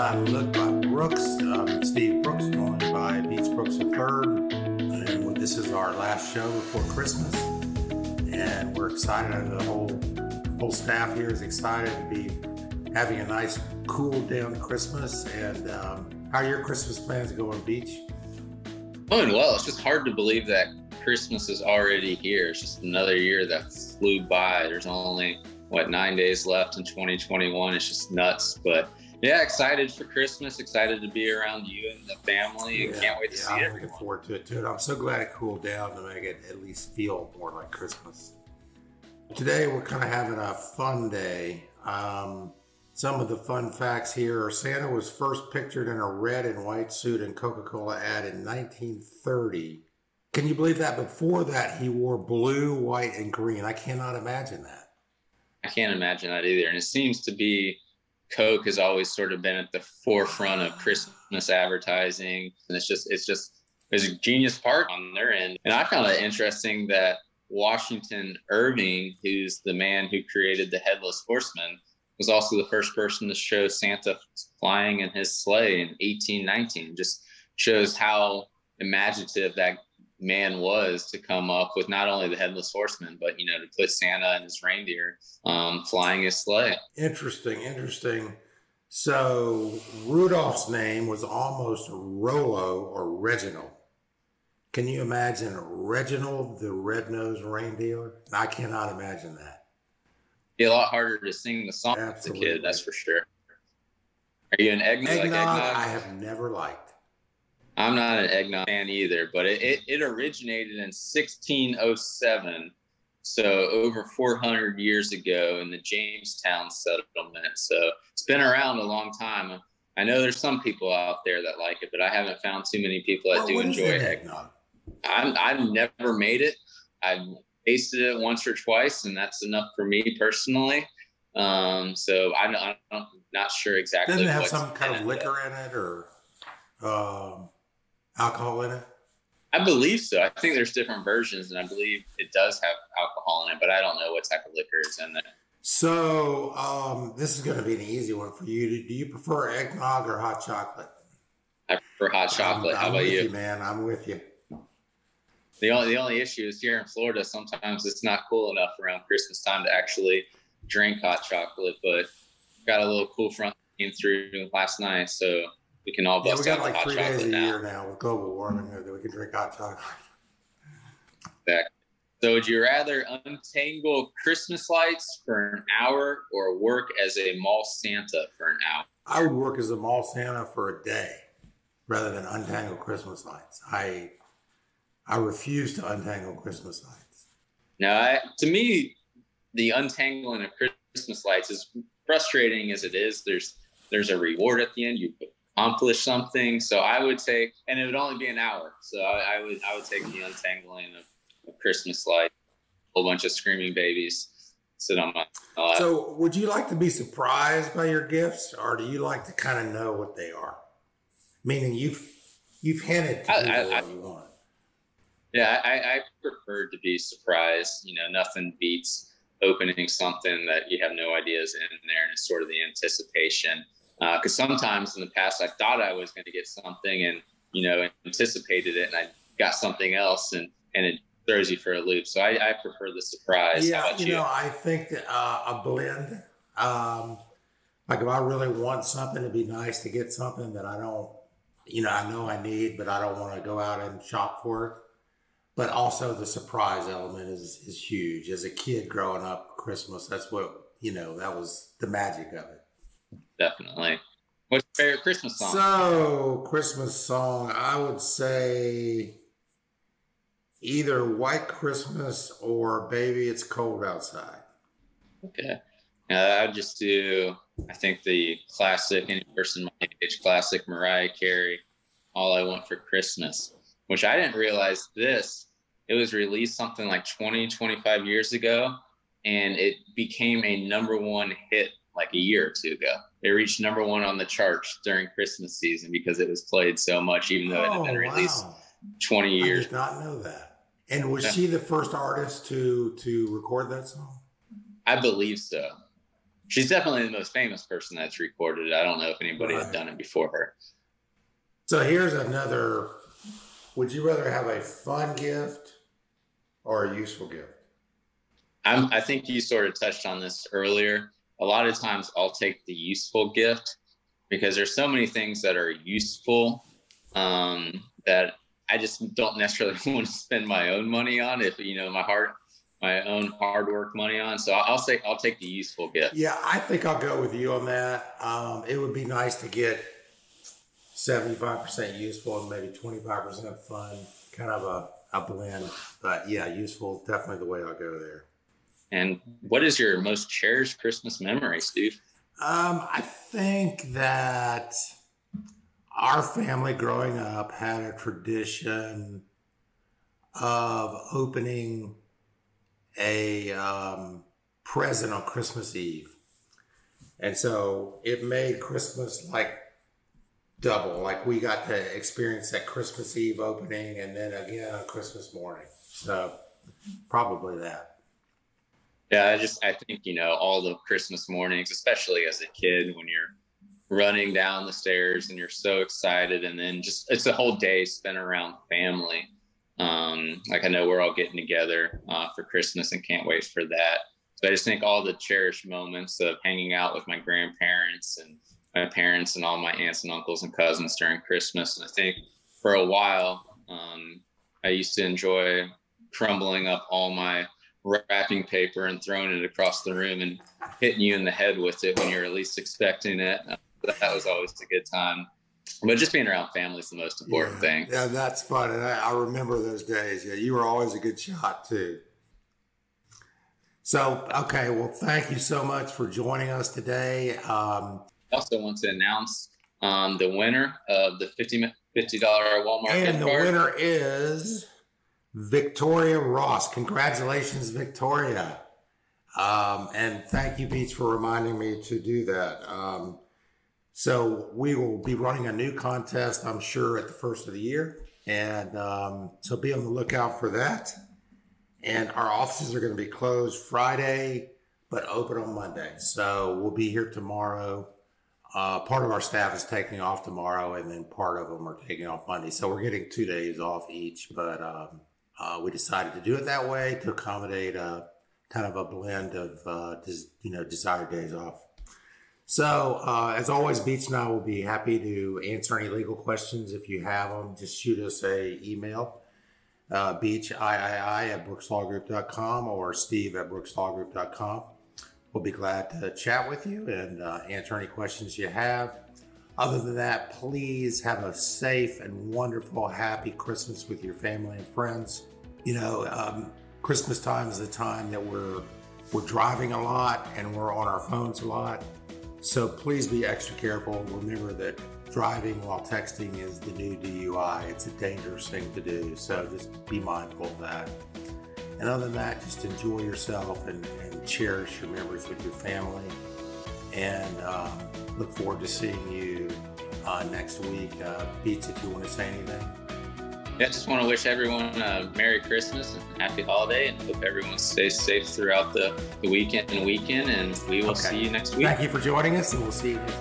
Inside Look by Brooks. Um, Steve Brooks, joined by Beach Brooks III. And this is our last show before Christmas. And we're excited. The whole whole staff here is excited to be having a nice, cool down Christmas. And um, how are your Christmas plans going, Beach? Going well. It's just hard to believe that Christmas is already here. It's just another year that flew by. There's only what nine days left in 2021. It's just nuts, but yeah, excited for Christmas. Excited to be around you and the family. Yeah, can't wait to yeah, see I'm everyone. looking forward to it too. And I'm so glad it cooled down to make it at least feel more like Christmas. Today we're kind of having a fun day. Um, some of the fun facts here are Santa was first pictured in a red and white suit in Coca-Cola ad in 1930. Can you believe that? Before that, he wore blue, white, and green. I cannot imagine that. I can't imagine that either. And it seems to be Coke has always sort of been at the forefront of Christmas advertising. And it's just, it's just, it's a genius part on their end. And I found it interesting that Washington Irving, who's the man who created the Headless Horseman, was also the first person to show Santa flying in his sleigh in 1819. Just shows how imaginative that man was to come up with not only the headless horseman, but you know, to put Santa and his reindeer um, flying his sleigh. Interesting, interesting. So Rudolph's name was almost Rollo or Reginald. Can you imagine Reginald, the red-nosed reindeer? I cannot imagine that. Be a lot harder to sing the song Absolutely. as a kid, that's for sure. Are you an eggnog? Eggnog, like eggnog? I have never liked. I'm not an eggnog fan either, but it, it, it originated in 1607. So over 400 years ago in the Jamestown settlement. So it's been around a long time. I know there's some people out there that like it, but I haven't found too many people that well, do enjoy eggnog. I'm, I've never made it. I've tasted it once or twice, and that's enough for me personally. Um, so I'm, I'm not sure exactly. Doesn't it have some kind of liquor in it, or um, alcohol in it? I believe so. I think there's different versions, and I believe it does have alcohol in it, but I don't know what type of liquor is in it. So um, this is going to be an easy one for you. Do you prefer eggnog or hot chocolate? I prefer hot chocolate. I'm, I'm How about you? you? Man, I'm with you. The only the only issue is here in Florida. Sometimes it's not cool enough around Christmas time to actually drink hot chocolate, but got a little cool front came through last night, so we can all bust yeah, we got like three days a now. year now with global warming that we can drink hot chocolate. Exactly. So, would you rather untangle Christmas lights for an hour or work as a mall Santa for an hour? I would work as a mall Santa for a day rather than untangle Christmas lights. I I refuse to untangle Christmas lights. Now, I, to me, the untangling of Christmas lights is frustrating as it is. There's there's a reward at the end. You accomplish something. So I would take, and it would only be an hour. So I, I would I would take the untangling of, of Christmas light, a whole bunch of screaming babies sit on my lap. So would you like to be surprised by your gifts, or do you like to kind of know what they are? Meaning you've you've hinted to I, I, what you want. Yeah, I, I prefer to be surprised. You know, nothing beats opening something that you have no ideas in there, and it's sort of the anticipation because uh, sometimes in the past I thought I was going to get something and you know anticipated it and I got something else and and it throws you for a loop. So I, I prefer the surprise. Yeah, you, you, know I think uh, a blend. Um, like if I really want something to be nice to get something that I don't, you know, I know I need, but I don't want to go out and shop for it. But also the surprise element is is huge. As a kid growing up, Christmas, that's what you know, that was the magic of it definitely. What's your favorite Christmas song? So, Christmas song, I would say either White Christmas or Baby It's Cold Outside. Okay. Uh, I'd just do, I think, the classic, any person my age classic, Mariah Carey, All I Want for Christmas, which I didn't realize this. It was released something like 20, 25 years ago, and it became a number one hit like a year or two ago. It reached number one on the charts during Christmas season because it was played so much, even though it had been oh, released wow. 20 years. I did not know that. And was yeah. she the first artist to to record that song? I believe so. she's definitely the most famous person that's recorded it. I don't know if anybody right. had done it before her. So here's another. Would you rather have a fun gift or a useful gift? I'm, I think you sort of touched on this earlier. A lot of times I'll take the useful gift because there's so many things that are useful um, that I just don't necessarily want to spend my own money on. If you know my heart, my own hard work money on. So I'll say I'll take the useful gift. Yeah, I think I'll go with you on that. Um, it would be nice to get 75% useful and maybe 25% fun, kind of a, a blend. But yeah, useful definitely the way I'll go there. And what is your most cherished Christmas memory, Steve? Um, I think that our family growing up had a tradition of opening a um, present on Christmas Eve. And so it made Christmas like double. Like we got to experience that Christmas Eve opening and then again on Christmas morning. So probably that. Yeah, I just I think you know all the Christmas mornings, especially as a kid, when you're running down the stairs and you're so excited, and then just it's a whole day spent around family. Um, like I know we're all getting together uh, for Christmas and can't wait for that. So I just think all the cherished moments of hanging out with my grandparents and my parents and all my aunts and uncles and cousins during Christmas. And I think for a while, um, I used to enjoy crumbling up all my wrapping paper and throwing it across the room and hitting you in the head with it when you're at least expecting it. Uh, that was always a good time. But just being around family is the most important yeah, thing. Yeah, that's fun. And I, I remember those days. Yeah, you were always a good shot too. So, okay, well, thank you so much for joining us today. Um, I also want to announce um, the winner of the 50 $50 Walmart And the card. winner is Victoria Ross. Congratulations, Victoria. Um, and thank you, Beach, for reminding me to do that. Um, so we will be running a new contest, I'm sure, at the first of the year. And um, so be on the lookout for that. And our offices are going to be closed Friday, but open on Monday. So we'll be here tomorrow. Uh, part of our staff is taking off tomorrow, and then part of them are taking off Monday. So we're getting two days off each. But um, uh, we decided to do it that way to accommodate a kind of a blend of uh, des- you know desired days off. So uh, as always, Beach and I will be happy to answer any legal questions if you have them. Just shoot us a email, uh, beach III at brookslawgroup.com or steve at brookslawgroup.com. We'll be glad to chat with you and uh, answer any questions you have. Other than that, please have a safe and wonderful, happy Christmas with your family and friends you know, um, Christmas time is the time that we're we're driving a lot and we're on our phones a lot. So please be extra careful. Remember that driving while texting is the new DUI. It's a dangerous thing to do. So just be mindful of that. And other than that, just enjoy yourself and, and cherish your memories with your family. And um, look forward to seeing you uh, next week. Uh, Beach, if you want to say anything yeah, just want to wish everyone a Merry Christmas and Happy Holiday, and hope everyone stays safe throughout the, the weekend and weekend. And we will okay. see you next week. Thank you for joining us, and we'll see you next